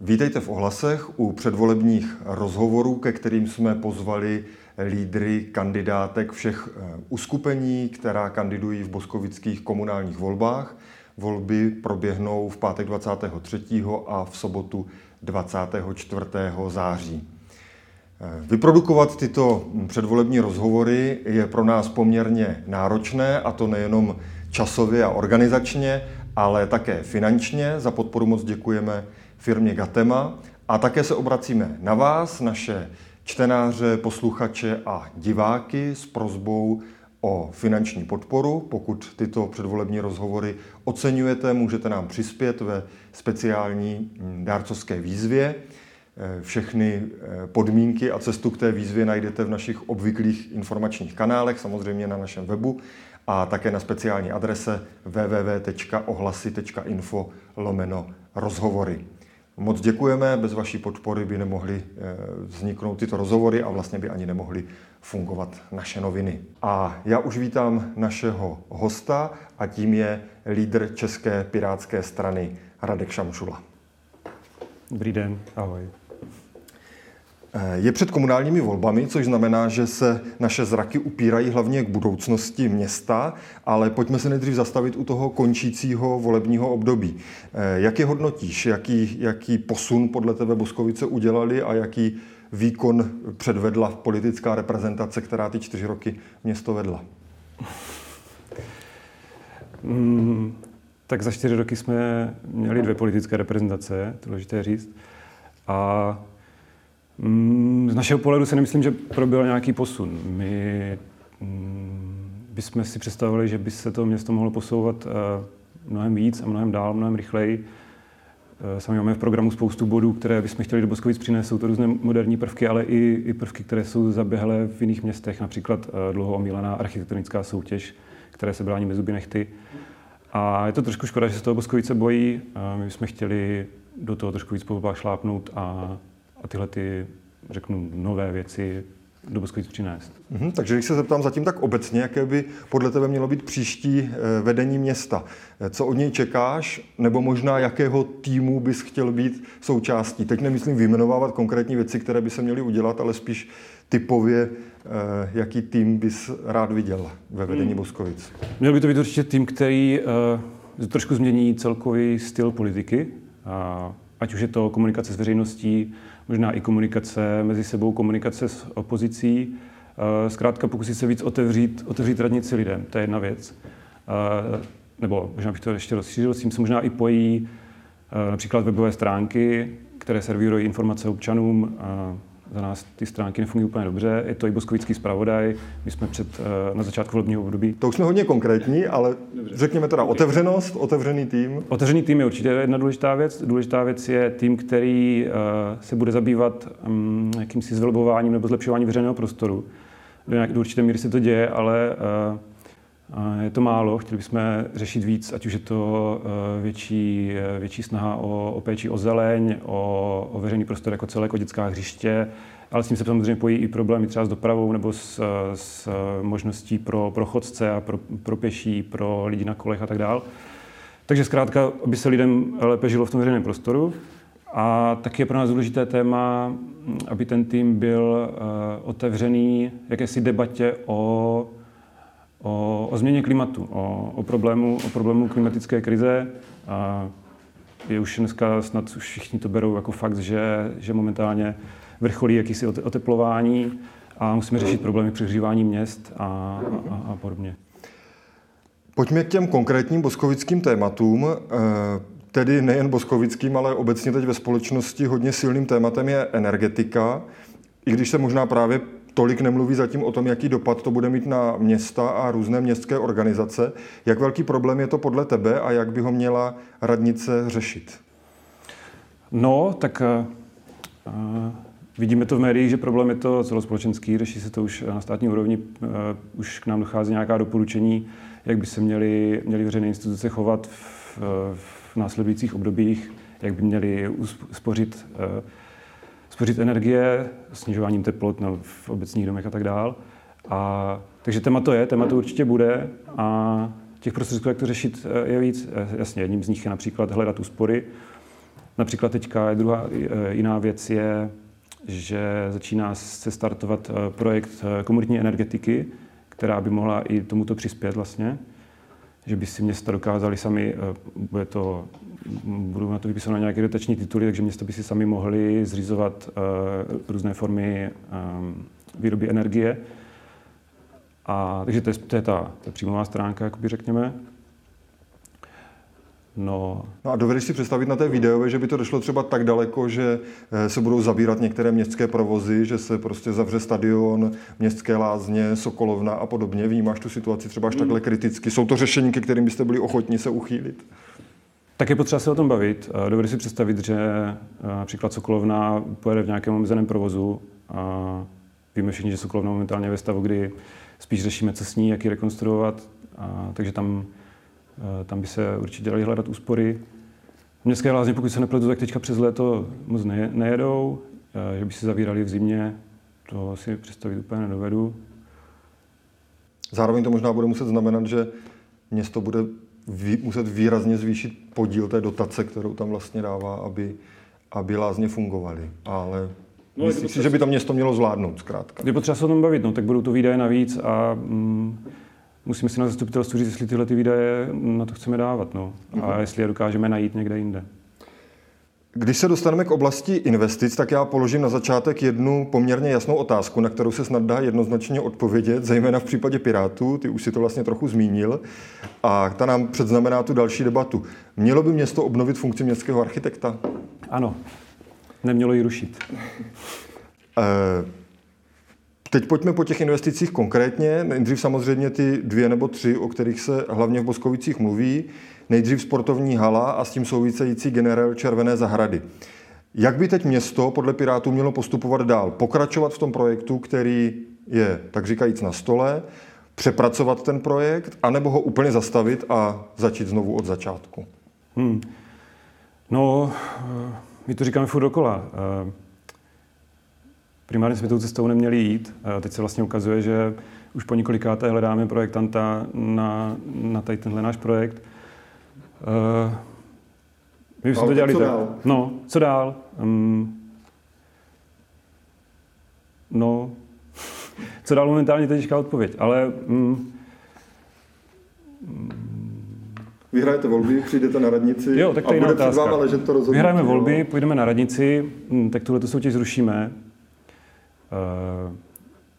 Vítejte v ohlasech u předvolebních rozhovorů, ke kterým jsme pozvali lídry kandidátek všech eh, uskupení, která kandidují v boskovických komunálních volbách. Volby proběhnou v pátek 23. a v sobotu 24. září. Eh, vyprodukovat tyto předvolební rozhovory je pro nás poměrně náročné, a to nejenom časově a organizačně, ale také finančně. Za podporu moc děkujeme firmě Gatema a také se obracíme na vás, naše čtenáře, posluchače a diváky s prozbou o finanční podporu. Pokud tyto předvolební rozhovory oceňujete, můžete nám přispět ve speciální hm, dárcovské výzvě. Eh, všechny eh, podmínky a cestu k té výzvě najdete v našich obvyklých informačních kanálech, samozřejmě na našem webu a také na speciální adrese www.ohlasy.info lomeno rozhovory. Moc děkujeme, bez vaší podpory by nemohly eh, vzniknout tyto rozhovory a vlastně by ani nemohly fungovat naše noviny. A já už vítám našeho hosta a tím je lídr České pirátské strany Radek Šamšula. Dobrý den, ahoj. Eh, je před komunálními volbami, což znamená, že se naše zraky upírají hlavně k budoucnosti města, ale pojďme se nejdřív zastavit u toho končícího volebního období. Eh, jak je hodnotíš, jaký, jaký posun podle tebe Boskovice udělali a jaký výkon předvedla politická reprezentace, která ty čtyři roky město vedla? Mm, tak za čtyři roky jsme měli dvě politické reprezentace, důležité říct. A z našeho pohledu si nemyslím, že proběhl nějaký posun. My mm, bychom si představili, že by se to město mohlo posouvat eh, mnohem víc a mnohem dál, mnohem rychleji. Eh, sami máme v programu spoustu bodů, které bychom chtěli do Boskovic přinést. Jsou to různé moderní prvky, ale i, i prvky, které jsou zaběhlé v jiných městech, například eh, dlouho omílaná architektonická soutěž, které se brání zuby nechty. A je to trošku škoda, že se toho Boskovice bojí. My bychom chtěli do toho trošku víc šlápnout a a tyhle ty, řeknu, nové věci do Boskovic přinést. Mm-hmm, takže když se zeptám zatím tak obecně, jaké by podle tebe mělo být příští eh, vedení města? Eh, co od něj čekáš, nebo možná jakého týmu bys chtěl být součástí? Teď nemyslím vyjmenovávat konkrétní věci, které by se měly udělat, ale spíš typově, eh, jaký tým bys rád viděl ve vedení hmm. Boskovic? Měl by to být určitě tým, který trošku změní celkový styl politiky, ať už je to komunikace s veřejností, možná i komunikace mezi sebou, komunikace s opozicí. Eh, zkrátka pokusit se víc otevřít, otevřít radnici lidem, to je jedna věc. Eh, nebo možná bych to ještě rozšířil, s tím se možná i pojí eh, například webové stránky, které servírují informace občanům, za nás ty stránky nefungují úplně dobře. Je to i boskovický zpravodaj. My jsme před, eh, na začátku volebního období. To už jsme hodně konkrétní, ale dobře. řekněme teda otevřenost, otevřený tým. Otevřený tým je určitě jedna důležitá věc. Důležitá věc je tým, který eh, se bude zabývat um, jakýmsi zvelbováním nebo zlepšováním veřejného prostoru. Do, nějak, do určité míry se to děje, ale uh, je to málo, chtěli bychom řešit víc, ať už je to větší, větší snaha o, o péči o zeleň, o, o veřejný prostor jako celé, jako dětská hřiště, ale s tím se samozřejmě pojí i problémy třeba s dopravou nebo s, s možností pro, pro chodce a pro, pro pěší, pro lidi na kolech a tak dále. Takže zkrátka, aby se lidem lépe žilo v tom veřejném prostoru. A taky je pro nás důležité téma, aby ten tým byl otevřený jakési debatě o o, o změně klimatu, o, o, problému, o problému klimatické krize. A je už dneska snad už všichni to berou jako fakt, že, že momentálně vrcholí jakýsi oteplování a musíme řešit problémy přehřívání měst a, a, a podobně. Pojďme k těm konkrétním boskovickým tématům. Eh, tedy nejen boskovickým, ale obecně teď ve společnosti hodně silným tématem je energetika. I když se možná právě tolik nemluví zatím o tom, jaký dopad to bude mít na města a různé městské organizace. Jak velký problém je to podle tebe a jak by ho měla radnice řešit? No, tak uh, vidíme to v médiích, že problém je to celospolečenský, řeší se to už na státní úrovni, uh, už k nám dochází nějaká doporučení, jak by se měly, měly veřejné instituce chovat v, v následujících obdobích, jak by měly uspořit uh, spořit energie, snižováním teplot no, v obecních domech a tak dál. A, takže téma to je, téma to určitě bude a těch prostředků, jak to řešit, je víc. Jasně, jedním z nich je například hledat úspory. Například teďka je druhá jiná věc je, že začíná se startovat projekt komunitní energetiky, která by mohla i tomuto přispět vlastně že by si města dokázali sami, bude to, budou na to vypisovat nějaké dotační tituly, takže města by si sami mohli zřizovat různé formy výroby energie. A, takže to je, to je ta, ta příjmová stránka, jakoby řekněme. No. no a dovedeš si představit na té videové, že by to došlo třeba tak daleko, že eh, se budou zabírat některé městské provozy, že se prostě zavře stadion, městské lázně, Sokolovna a podobně. Vnímáš tu situaci třeba až hmm. takhle kriticky? Jsou to řešení, ke kterým byste byli ochotni se uchýlit? Tak je potřeba se o tom bavit. Dovedeš si představit, že eh, například Sokolovna pojede v nějakém omezeném provozu. A víme všichni, že Sokolovna momentálně je ve stavu, kdy spíš řešíme, co s ní, jak ji rekonstruovat. A, takže tam Eh, tam by se určitě dali hledat úspory. Městské lázně, pokud se nepletu, tak teďka přes léto moc nejedou, eh, že by se zavírali v zimě, to si představit úplně nedovedu. Zároveň to možná bude muset znamenat, že město bude vý, muset výrazně zvýšit podíl té dotace, kterou tam vlastně dává, aby, aby lázně fungovaly. Ale no, myslím si, že by to město mělo zvládnout zkrátka. Je potřeba se o tom bavit, no, tak budou to výdaje navíc a mm, musíme si na zastupitelstvu říct, jestli tyhle ty výdaje na to chceme dávat no. a mhm. jestli je dokážeme najít někde jinde. Když se dostaneme k oblasti investic, tak já položím na začátek jednu poměrně jasnou otázku, na kterou se snad dá jednoznačně odpovědět, zejména v případě Pirátů, ty už si to vlastně trochu zmínil, a ta nám předznamená tu další debatu. Mělo by město obnovit funkci městského architekta? Ano, nemělo ji rušit. Teď pojďme po těch investicích konkrétně. Nejdřív samozřejmě ty dvě nebo tři, o kterých se hlavně v Boskovicích mluví. Nejdřív sportovní hala a s tím související generál Červené zahrady. Jak by teď město podle Pirátů mělo postupovat dál? Pokračovat v tom projektu, který je, tak říkajíc, na stole, přepracovat ten projekt, anebo ho úplně zastavit a začít znovu od začátku? Hmm. No, my to říkáme furt dokola. Primárně jsme tou cestou neměli jít. Teď se vlastně ukazuje, že už po několikáté hledáme projektanta na, na tady tenhle náš projekt. Uh, my jsme to dělali co tak. Dál? No, co dál? Um, no, co dál momentálně to je těžká odpověď, ale um, Vyhrajete volby, přijdete na radnici jo, tak a bude před váma ležet to rozhodnutí. Vyhrajeme volby, půjdeme na radnici, hm, tak tuhle soutěž zrušíme. Eh,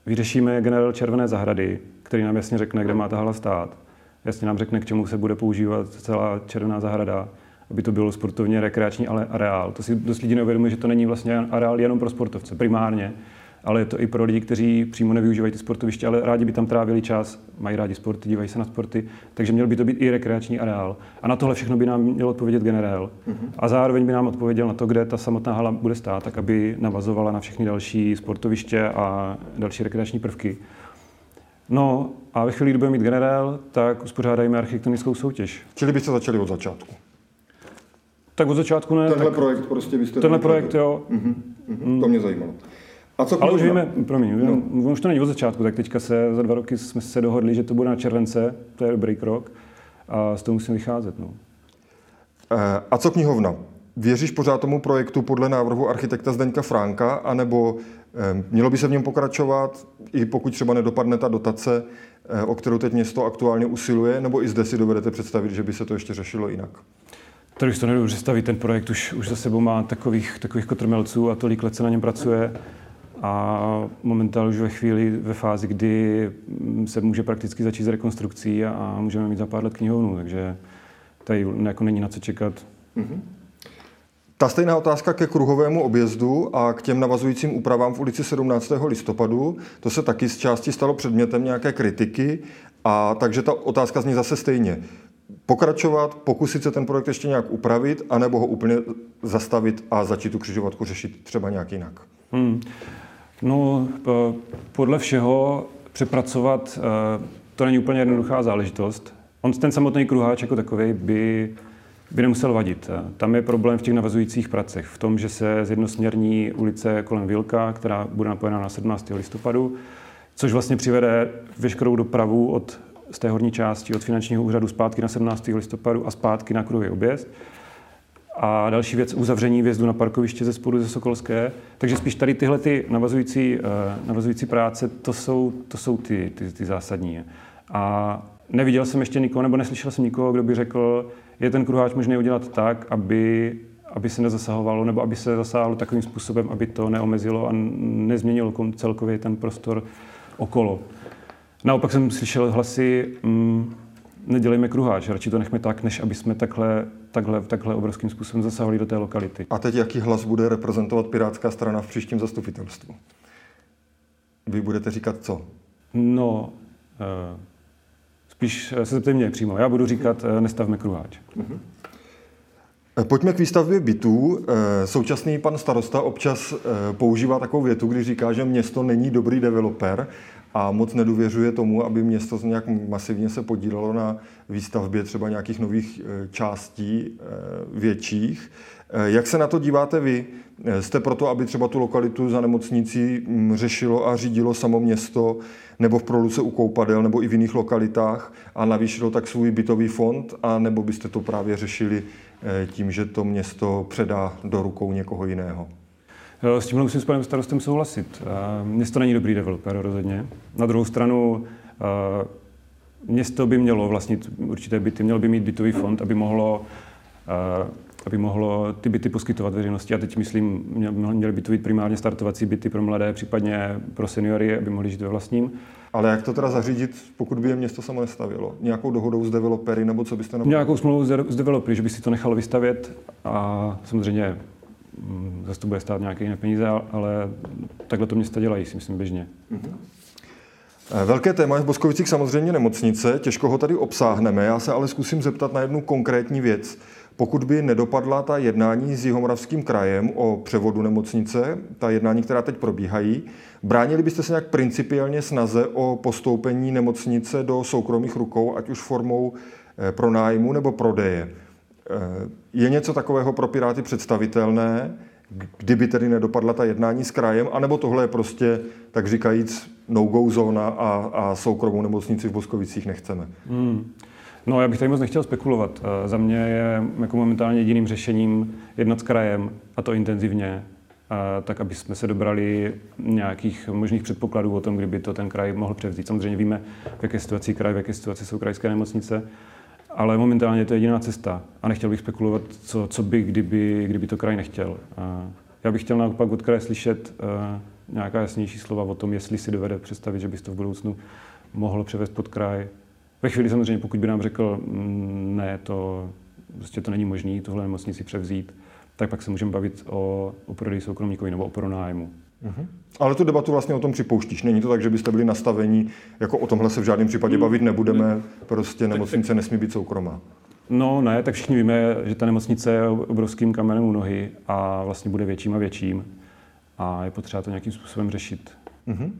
vyřešíme generál Červené zahrady, který nám jasně řekne, kde má ta hala stát. Jasně nám řekne, k čemu se bude používat celá Červená zahrada, aby to bylo sportovně rekreační areál. To si dost lidí neuvědomuje, že to není vlastně areál jenom pro sportovce, primárně, ale je to i pro lidi, kteří přímo nevyužívají ty sportoviště, ale rádi by tam trávili čas, mají rádi sporty, dívají se na sporty, takže měl by to být i rekreační areál. A na tohle všechno by nám měl odpovědět generál. Mm-hmm. A zároveň by nám odpověděl na to, kde ta samotná hala bude stát, tak aby navazovala na všechny další sportoviště a další rekreační prvky. No a ve chvíli, kdy bude mít generál, tak uspořádáme architektonickou soutěž. Čili byste začali od začátku? Tak od začátku ne. Tenhle tak projekt prostě byste... Tenhle projekt, jo. Mm-hmm. Mm-hmm. To mě zajímalo. A co Ale už víme, promiň, no. už to není od začátku, tak teďka se za dva roky jsme se dohodli, že to bude na července, to je dobrý krok a z toho musím vycházet. No. Eh, a co knihovna? Věříš pořád tomu projektu podle návrhu architekta Zdeňka Fránka, anebo eh, mělo by se v něm pokračovat, i pokud třeba nedopadne ta dotace, eh, o kterou teď město aktuálně usiluje, nebo i zde si dovedete představit, že by se to ještě řešilo jinak? Tady už to nedovedu představit, ten projekt už, už za sebou má takových, takových kotrmelců a tolik let se na něm pracuje a momentálně už ve chvíli, ve fázi, kdy se může prakticky začít s rekonstrukcí a, a můžeme mít za pár let knihovnu, takže tady jako není na co čekat. Mm-hmm. Ta stejná otázka ke kruhovému objezdu a k těm navazujícím úpravám v ulici 17. listopadu, to se taky z části stalo předmětem nějaké kritiky, a takže ta otázka zní zase stejně. Pokračovat, pokusit se ten projekt ještě nějak upravit, anebo ho úplně zastavit a začít tu křižovatku řešit třeba nějak jinak. Hmm. No, podle všeho přepracovat, eh, to není úplně jednoduchá záležitost. On ten samotný kruháč jako takový by, by nemusel vadit. Tam je problém v těch navazujících pracech, v tom, že se zjednosměrní ulice kolem Vilka, která bude napojena na 17. listopadu, což vlastně přivede veškerou dopravu od, z té horní části od finančního úřadu zpátky na 17. listopadu a zpátky na kruhový objezd. A další věc, uzavření vjezdu na parkoviště ze spodu ze Sokolské. Takže spíš tady tyhle ty navazující, uh, navazující práce, to jsou, to jsou ty, ty, ty zásadní. A neviděl jsem ještě nikoho, nebo neslyšel jsem nikoho, kdo by řekl, je ten kruháč možný udělat tak, aby, aby se nezasahovalo, nebo aby se zasáhlo takovým způsobem, aby to neomezilo a nezměnilo celkově ten prostor okolo. Naopak jsem slyšel hlasy, mm, nedělejme kruháč, radši to nechme tak, než aby jsme takhle, takhle, takhle obrovským způsobem zasahovali do té lokality. A teď jaký hlas bude reprezentovat Pirátská strana v příštím zastupitelstvu? Vy budete říkat co? No, uh, spíš se zeptej mě přímo. Já budu říkat, uh, nestavme kruháč. Uh-huh. Pojďme k výstavbě bytů. Současný pan starosta občas používá takovou větu, kdy říká, že město není dobrý developer a moc nedůvěřuje tomu, aby město nějak masivně se podílelo na výstavbě třeba nějakých nových e, částí e, větších. E, jak se na to díváte vy? Jste proto, aby třeba tu lokalitu za nemocnicí řešilo a řídilo samo město, nebo v Proluce u Koupadel, nebo i v jiných lokalitách a navýšilo tak svůj bytový fond, a nebo byste to právě řešili tím, že to město předá do rukou někoho jiného? S tímhle musím s panem starostem souhlasit. Město není dobrý developer rozhodně. Na druhou stranu město by mělo vlastnit určité byty, mělo by mít bytový fond, aby mohlo aby mohlo ty byty poskytovat veřejnosti. A teď myslím, měly by to být primárně startovací byty pro mladé, případně pro seniory, aby mohli žít ve vlastním. Ale jak to teda zařídit, pokud by je město samo nestavilo? Nějakou dohodou s developery, nebo co byste navrhli? Nějakou smlouvu s developery, že by si to nechalo vystavět a samozřejmě zase to bude stát nějaké jiné peníze, ale takhle to města dělají, si myslím, běžně. Mm-hmm. Velké téma je v Boskovicích samozřejmě nemocnice, těžko ho tady obsáhneme. Já se ale zkusím zeptat na jednu konkrétní věc. Pokud by nedopadla ta jednání s Jihomoravským krajem o převodu nemocnice, ta jednání, která teď probíhají, bránili byste se nějak principiálně snaze o postoupení nemocnice do soukromých rukou, ať už formou eh, pronájmu nebo prodeje? Je něco takového pro Piráty představitelné, kdyby tedy nedopadla ta jednání s krajem, anebo tohle je prostě, tak říkajíc, no-go zóna a, a soukromou nemocnici v Boskovicích nechceme? Hmm. No, já bych tady moc nechtěl spekulovat. Eh, za mě je jako momentálně jediným řešením jednat s krajem, a to intenzivně, a eh, tak aby jsme se dobrali nějakých možných předpokladů o tom, kdyby to ten kraj mohl převzít. Samozřejmě víme, v jaké situaci kraj, v jaké situaci jsou krajské nemocnice, ale momentálně to je jediná cesta a nechtěl bych spekulovat, co, co by, kdyby, kdyby to kraj nechtěl. Já bych chtěl naopak od kraje slyšet uh, nějaká jasnější slova o tom, jestli si dovede představit, že by to v budoucnu mohlo převést pod kraj. Ve chvíli samozřejmě, pokud by nám řekl, mm, ne, to, prostě to není možné tohle nemocnici převzít, tak pak se můžeme bavit o, o prodeji soukromníkovi nebo o pronájmu. Uh-huh. Ale tu debatu vlastně o tom připouštíš. Není to tak, že byste byli nastavení, jako o tomhle se v žádném případě hmm. bavit nebudeme, prostě nemocnice nesmí být soukromá. No ne, tak všichni víme, že ta nemocnice je obrovským kamenem u nohy a vlastně bude větším a větším a je potřeba to nějakým způsobem řešit. Uh-huh.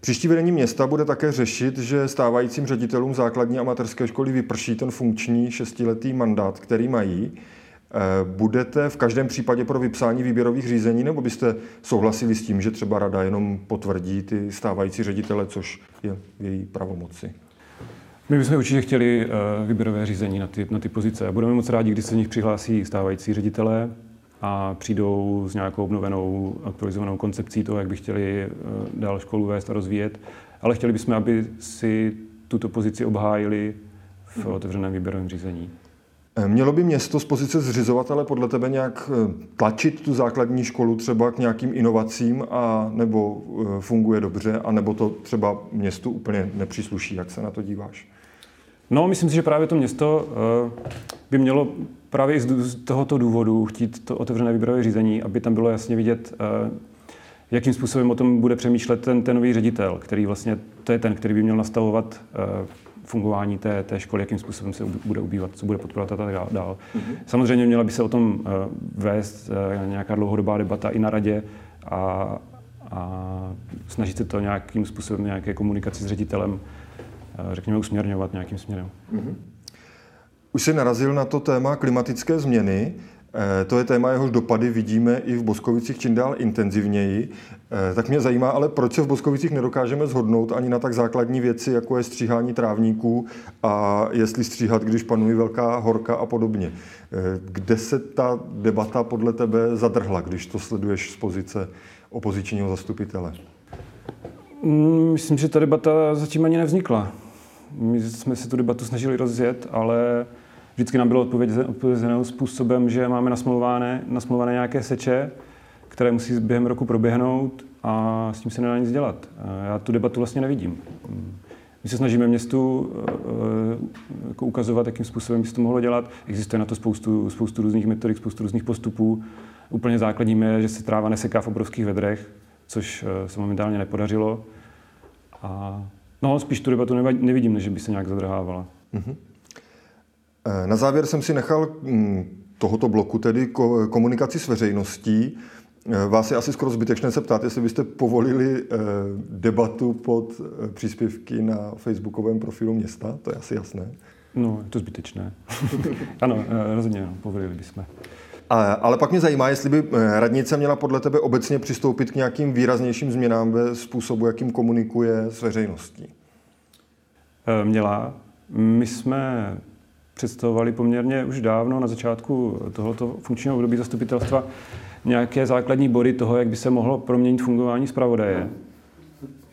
Příští vedení města bude také řešit, že stávajícím ředitelům základní a materské školy vyprší ten funkční šestiletý mandát, který mají. Eh, budete v každém případě pro vypsání výběrových řízení, nebo byste souhlasili s tím, že třeba rada jenom potvrdí ty stávající ředitele, což je v její pravomoci? My bychom určitě chtěli eh, výběrové řízení na ty, na ty pozice. Budeme moc rádi, když se z nich přihlásí stávající ředitelé a přijdou s nějakou obnovenou, aktualizovanou koncepcí toho, jak by chtěli eh, dál školu vést a rozvíjet. Ale chtěli bychom, aby si tuto pozici obhájili v otevřeném výběrovém řízení. Eh, mělo by město z pozice zřizovatele podle tebe nějak eh, tlačit tu základní školu třeba k nějakým inovacím a nebo eh, funguje dobře, a nebo to třeba městu úplně nepřísluší? Jak se na to díváš? No, myslím si, že právě to město by mělo právě z tohoto důvodu chtít to otevřené výběrové řízení, aby tam bylo jasně vidět, jakým způsobem o tom bude přemýšlet ten, ten nový ředitel, který vlastně, to je ten, který by měl nastavovat fungování té, té školy, jakým způsobem se bude ubývat, co bude podporovat a tak dál. Mm-hmm. Samozřejmě měla by se o tom uh, vést uh, nějaká dlouhodobá debata i na radě a, a snažit se to nějakým způsobem, nějaké komunikaci s ředitelem, uh, řekněme, usměrňovat nějakým směrem. Mm-hmm. Už jsi narazil na to téma klimatické změny. Eh, to je téma, jehož dopady vidíme i v Boskovicích čím dál intenzivněji. Eh, tak mě zajímá, ale proč se v Boskovicích nedokážeme zhodnout ani na tak základní věci, jako je stříhání trávníků a jestli stříhat, když panuje velká horka a podobně. Eh, kde se ta debata podle tebe zadrhla, když to sleduješ z pozice opozičního zastupitele? Mm, myslím, že ta debata zatím ani nevznikla. My jsme se tu debatu snažili rozjet, ale vždycky nám bylo odpovězeno způsobem, že máme nasmluvané, nasmluvané nějaké seče, které musí během roku proběhnout a s tím se nedá nic dělat. Já tu debatu vlastně nevidím. My se snažíme městu eh, jako ukazovat, jakým způsobem by se to mohlo dělat. Existuje na to spoustu, spoustu různých metodik, spoustu různých postupů. Úplně základním je, že se tráva neseká v obrovských vedrech, což eh, se momentálně nepodařilo. A no, spíš tu debatu nevidím, než by se nějak zadrhávala. Mm-hmm. Na závěr jsem si nechal mm, tohoto bloku tedy komunikaci s veřejností. Eh, vás je asi skoro zbytečné se ptát, jestli byste povolili eh, debatu pod příspěvky na facebookovém profilu města, to je asi jasné. No, je to zbytečné. ano, rozhodně, no, povolili bychom. Ale pak mě zajímá, jestli by radnice měla podle tebe obecně přistoupit k nějakým výraznějším změnám ve způsobu, jakým komunikuje s veřejností. Měla. My jsme představovali poměrně už dávno na začátku tohoto funkčního období zastupitelstva nějaké základní body toho, jak by se mohlo proměnit fungování zpravodaje.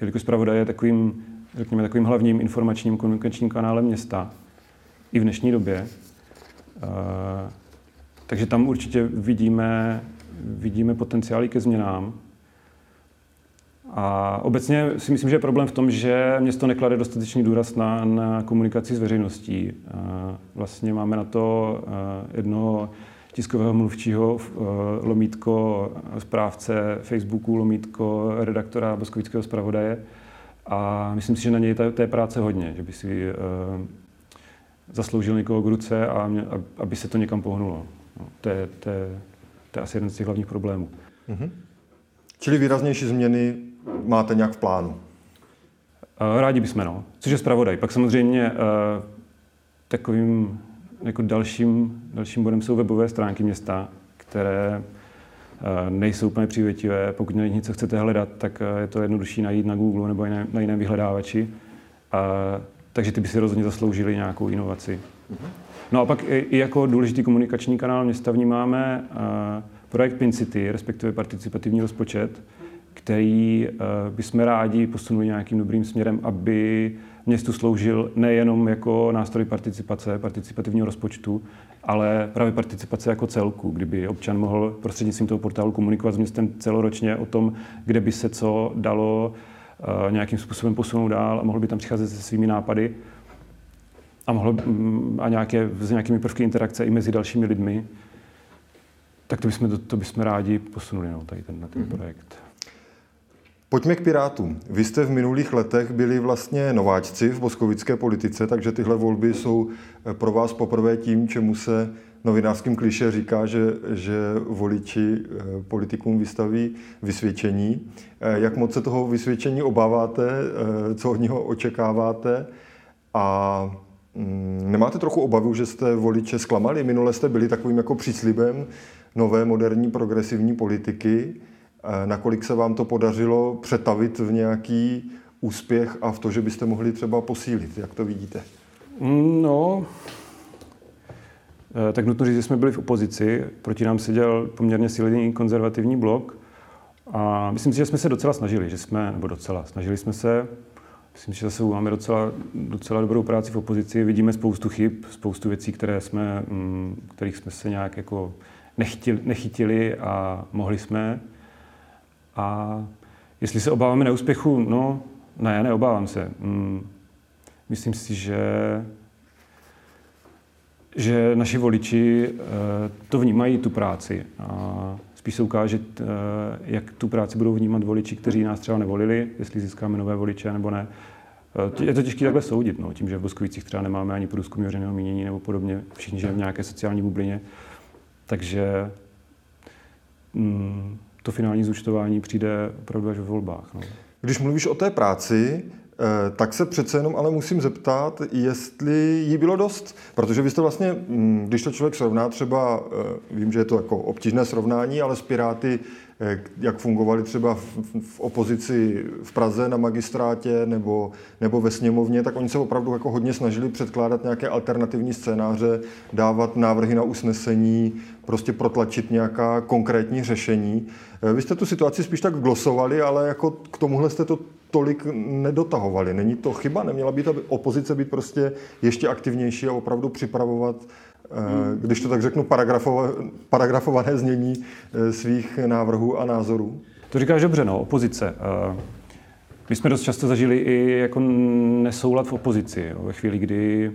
Jelikož zpravodaj je takovým, řekněme, takovým hlavním informačním komunikačním kanálem města i v dnešní době. Eh, takže tam určitě vidíme, vidíme potenciály ke změnám. A obecně si myslím, že je problém v tom, že město neklade dostatečný důraz na, na komunikaci s veřejností. Vlastně máme na to jednoho tiskového mluvčího, lomítko správce Facebooku, lomítko redaktora Boskovického zpravodaje. A myslím si, že na něj té práce hodně, že by si zasloužil někoho k ruce a mě, aby se to někam pohnulo. No, to, je, to, je, to je asi jeden z těch hlavních problémů. Mm-hmm. Čili výraznější změny máte nějak v plánu? Eh, rádi bychom, no. Což je zpravodaj. Pak samozřejmě uh, takovým jako dalším, dalším bodem jsou webové stránky města, které uh, nejsou úplně přívětivé. Pokud něco chcete hledat, tak je to jednodušší najít na Google nebo na jiném vyhledávači. Uh, takže ty by si rozhodně zasloužili nějakou inovaci. No a pak i, i jako důležitý komunikační kanál města vnímáme projekt PinCity, respektive participativní rozpočet, který uh, bychom rádi posunuli nějakým dobrým směrem, aby městu sloužil nejenom jako nástroj participace, participativního rozpočtu, ale právě participace jako celku, kdyby občan mohl prostřednictvím toho portálu komunikovat s městem celoročně o tom, kde by se co dalo uh, nějakým způsobem posunout dál a mohl by tam přicházet se svými nápady a, mohl, mm, a nějaké, s nějakými prvky interakce i mezi dalšími lidmi, tak to bychom, to, to bychom rádi posunuli no, tady ten, na ten mm-hmm. projekt. Pojďme k Pirátům. Vy jste v minulých letech byli vlastně nováčci v boskovické politice, takže tyhle volby jsou eh, pro vás poprvé tím, čemu se novinářským kliše říká, že, že voliči eh, politikům vystaví vysvědčení. Eh, jak moc se toho vysvědčení obáváte, co od něho očekáváte a mm, Nemáte trochu obavu, že jste voliče zklamali? Minule jste byli takovým jako příslibem nové moderní progresivní politiky. Nakolik se vám to podařilo přetavit v nějaký úspěch a v to, že byste mohli třeba posílit? Jak to vidíte? No, eh, tak nutno říct, že jsme byli v opozici. Proti nám seděl poměrně silný konzervativní blok. A myslím si, že jsme se docela snažili, že jsme, nebo docela, snažili jsme se. Myslím, že zase máme docela, docela dobrou práci v opozici. Vidíme spoustu chyb, spoustu věcí, které jsme, mm, kterých jsme se nějak jako nechytili, nechytili a mohli jsme. A jestli se obáváme neúspěchu, no ne, neobávám se. Mm, myslím si, že že naši voliči eh, to vnímají, tu práci. A spíš se ukáže, eh, jak tu práci budou vnímat voliči, kteří nás třeba nevolili, jestli získáme nové voliče nebo ne. Eh, je to těžké takhle soudit, no, tím, že v Boskovicích třeba nemáme ani průzkum veřejného mínění nebo podobně, všichni žijeme v nějaké sociální bublině. Takže mm, to finální zúčtování přijde opravdu až v volbách. No. Když mluvíš o té práci, Eh, tak se přece jenom ale musím zeptat, jestli jí bylo dost. Protože vy jste vlastně, mm, když to člověk srovná třeba, eh, vím, že je to jako obtížné srovnání, ale s Piráty, jak fungovali třeba v, v opozici v Praze na magistrátě nebo, nebo ve sněmovně, tak oni se opravdu jako hodně snažili předkládat nějaké alternativní scénáře, dávat návrhy na usnesení, prostě protlačit nějaká konkrétní řešení. Vy jste tu situaci spíš tak glosovali, ale jako k tomuhle jste to tolik nedotahovali. Není to chyba? Neměla by ta opozice být prostě ještě aktivnější a opravdu připravovat. Když to tak řeknu, paragrafované znění eh, svých návrhů a názorů? To říkáš dobře, no, opozice. Eh, my jsme dost často zažili i jako nesoulad v opozici. Jo, ve chvíli, kdy,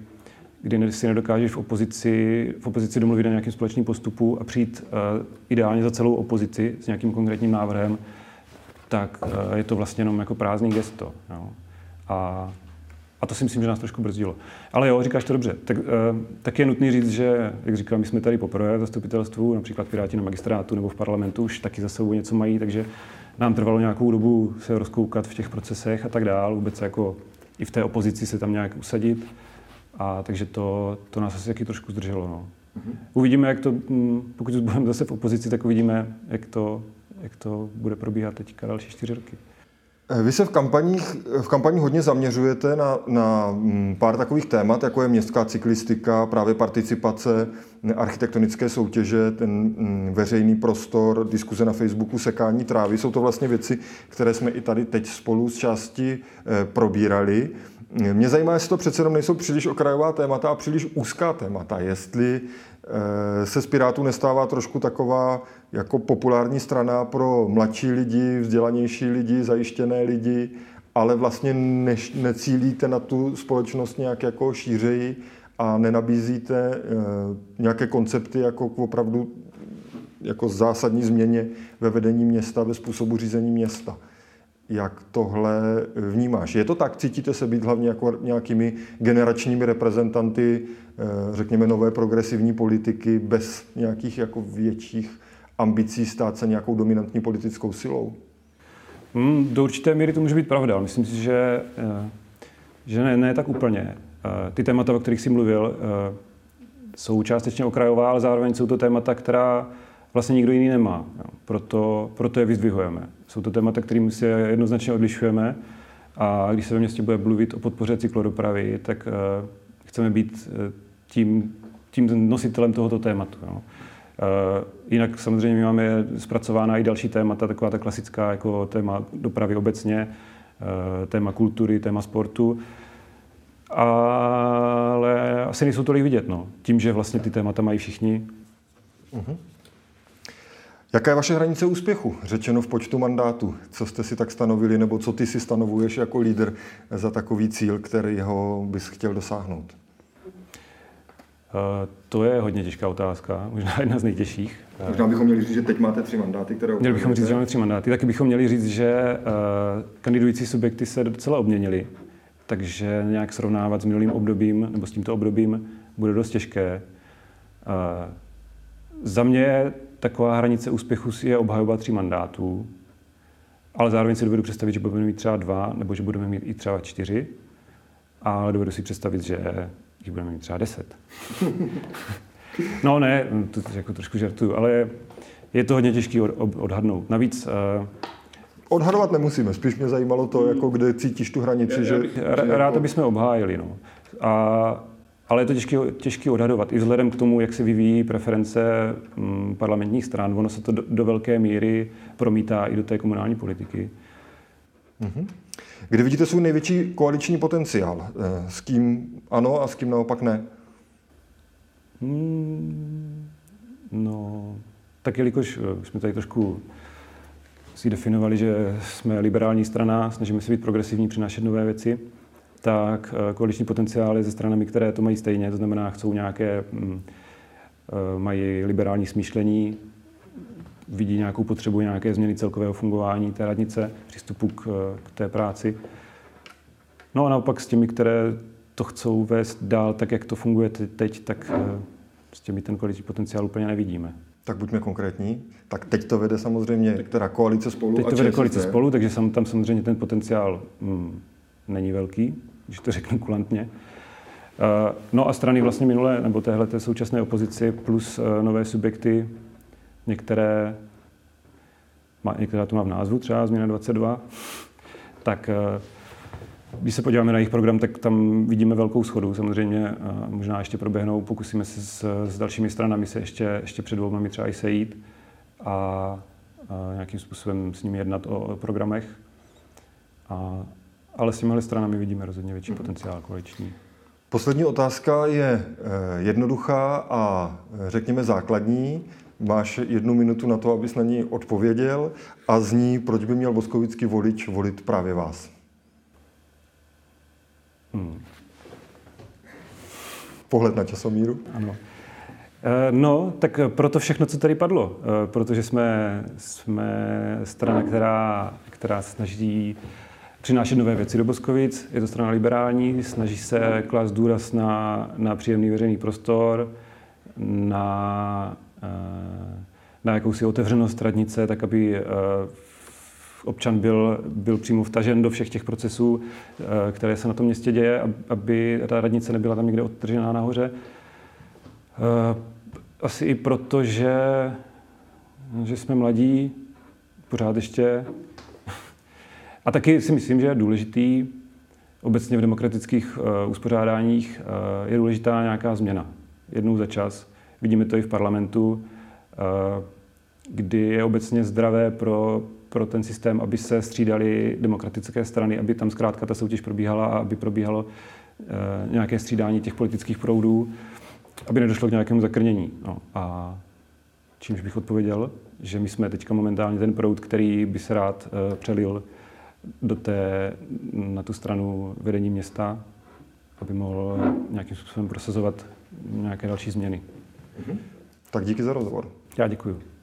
kdy si nedokážeš v opozici, v opozici domluvit na nějakým společným postupu a přijít ideálně za celou opozici s nějakým konkrétním návrhem, tak eh, je to vlastně jenom jako prázdný gesto. Jo. A, a to si myslím, že nás trošku brzdilo. Ale jo, říkáš to dobře. Tak, eh, tak je nutný říct, že, jak říkám, my jsme tady poprvé v zastupitelstvu, například Piráti na magistrátu nebo v parlamentu už taky za sebou něco mají, takže nám trvalo nějakou dobu se rozkoukat v těch procesech a tak dál, vůbec jako i v té opozici se tam nějak usadit. A takže to, to nás asi taky trošku zdrželo. No. Mm-hmm. Uvidíme, jak to, hm, pokud budeme zase v opozici, tak uvidíme, jak to, jak to bude probíhat teďka další čtyři roky. Eh, vy se v kampaních, v kampani hodně zaměřujete na, na mm, pár takových témat, jako je městská cyklistika, právě participace, architektonické soutěže, ten mm, veřejný prostor, diskuze na Facebooku, sekání trávy. Jsou to vlastně věci, které jsme i tady teď spolu z části eh, probírali. Mě zajímá, jestli to přece jenom nejsou příliš okrajová témata a příliš úzká témata. Jestli se z Pirátů nestává trošku taková jako populární strana pro mladší lidi, vzdělanější lidi, zajištěné lidi, ale vlastně ne, necílíte na tu společnost nějak jako šířeji a nenabízíte e, nějaké koncepty jako k opravdu jako zásadní změně ve vedení města, ve způsobu řízení města. Jak tohle vnímáš? Je to tak? Cítíte se být hlavně jako nějakými generačními reprezentanty, e, řekněme, nové progresivní politiky bez nějakých jako větších ambicí stát se nějakou dominantní politickou silou? Hmm, do určité míry to může být pravda. Myslím si, že, eh, že ne, ne tak úplně. Eh, ty témata, o kterých jsi mluvil, eh, jsou částečně okrajová, ale zároveň jsou to témata, která vlastně nikdo jiný nemá. Proto, proto je vyzdvihujeme. Jsou to témata, kterým se jednoznačně odlišujeme a když se ve městě bude mluvit o podpoře cyklodopravy, tak chceme být tím, tím nositelem tohoto tématu. Jo. Eh, jinak samozřejmě máme zpracována i další témata, taková ta klasická jako téma dopravy obecně, eh, téma kultury, téma sportu. Ale asi nejsou tolik vidět, no. Tím, že vlastně ty témata mají všichni. Uh-huh. Jaká je vaše hranice úspěchu? Řečeno v počtu mandátů. Co jste si tak stanovili, nebo co ty si stanovuješ jako lídr za takový cíl, kterýho bys chtěl dosáhnout? Eh, to je hodně těžká otázka, možná jedna z nejtěžších. Možná bychom měli říct, že teď máte tři mandáty, které Měli bychom říct, že máme tři mandáty, taky bychom měli říct, že eh, kandidující subjekty se docela obměnili, takže nějak srovnávat s minulým obdobím nebo s tímto obdobím bude dost těžké. Eh, za mě taková hranice úspěchu je obhajoba tří mandátů, ale zároveň si dovedu představit, že budeme mít třeba dva, nebo že budeme mít i třeba čtyři, ale dovedu si představit, že jich budeme mít třeba deset. no ne, to jako trošku žartuju, ale je to hodně těžké odhadnout. Navíc uh, Odhadovat nemusíme, spíš mě zajímalo to, jako kde cítíš tu hranici. Že, že rád, jako... abychom obhájili. No. A, ale je to těžké, těžké odhadovat. I vzhledem k tomu, jak se vyvíjí preference mm, parlamentních stran, ono se to do, do velké míry promítá i do té komunální politiky. Mm-hmm. Kde vidíte svůj největší koaliční potenciál? Eh, s kým ano a s kým naopak ne? Hmm, no, tak jelikož eh, jsme tady trošku si definovali, že jsme liberální strana, snažíme se být progresivní, přinášet nové věci, tak eh, koaliční potenciál je ze stranami, které to mají stejně, to znamená, chcou nějaké, mm, mají liberální smýšlení, vidí nějakou potřebu nějaké změny celkového fungování té radnice, přístupu k, k té práci. No a naopak s těmi, které to chcou vést dál tak, jak to funguje teď, tak eh, s těmi ten koaliční potenciál úplně nevidíme. Tak buďme konkrétní. Tak teď to vede samozřejmě teda koalice spolu Teď to vede koalice spolu, takže tam samozřejmě ten potenciál hm, není velký, když to řeknu kulantně. No a strany vlastně minulé, nebo téhle té současné opozici plus nové subjekty, některé, některá to má v názvu, třeba Změna 22, tak když se podíváme na jejich program, tak tam vidíme velkou schodu. Samozřejmě možná ještě proběhnou, pokusíme se s, s dalšími stranami se ještě, ještě před volbami třeba i sejít a, a nějakým způsobem s nimi jednat o, o programech. A, ale s těmihle stranami vidíme rozhodně větší mm-hmm. potenciál koaliční. Poslední otázka je eh, jednoduchá a eh, řekněme základní. Máš jednu minutu na to, abys na ní odpověděl a zní, proč by měl boskovický volič volit právě vás. Hmm. Pohled na časomíru? Ano. Eh, no, tak proto všechno, co tady padlo. Eh, protože jsme, jsme strana, která, která snaží přinášet nové věci do Boskovic. Je to strana liberální, snaží se klást důraz na, na příjemný veřejný prostor, na, eh, na jakousi otevřenost radnice, tak aby občan byl, byl přímo vtažen do všech těch procesů, eh, které se na tom městě děje, aby ta radnice nebyla tam někde odtržená nahoře. Eh, asi i proto, že, že jsme mladí, pořád ještě. A taky si myslím, že je důležitý, obecně v demokratických uh, uspořádáních uh, je důležitá nějaká změna. Jednou za čas. Vidíme to i v parlamentu, uh, kdy je obecně zdravé pro, pro ten systém, aby se střídaly demokratické strany, aby tam zkrátka ta soutěž probíhala a aby probíhalo e, nějaké střídání těch politických proudů, aby nedošlo k nějakému zakrnění. No, a čímž bych odpověděl, že my jsme teďka momentálně ten proud, který by se rád e, přelil do té, na tu stranu vedení města, aby mohl nějakým způsobem prosazovat nějaké další změny. Tak díky za rozhovor. Já děkuji.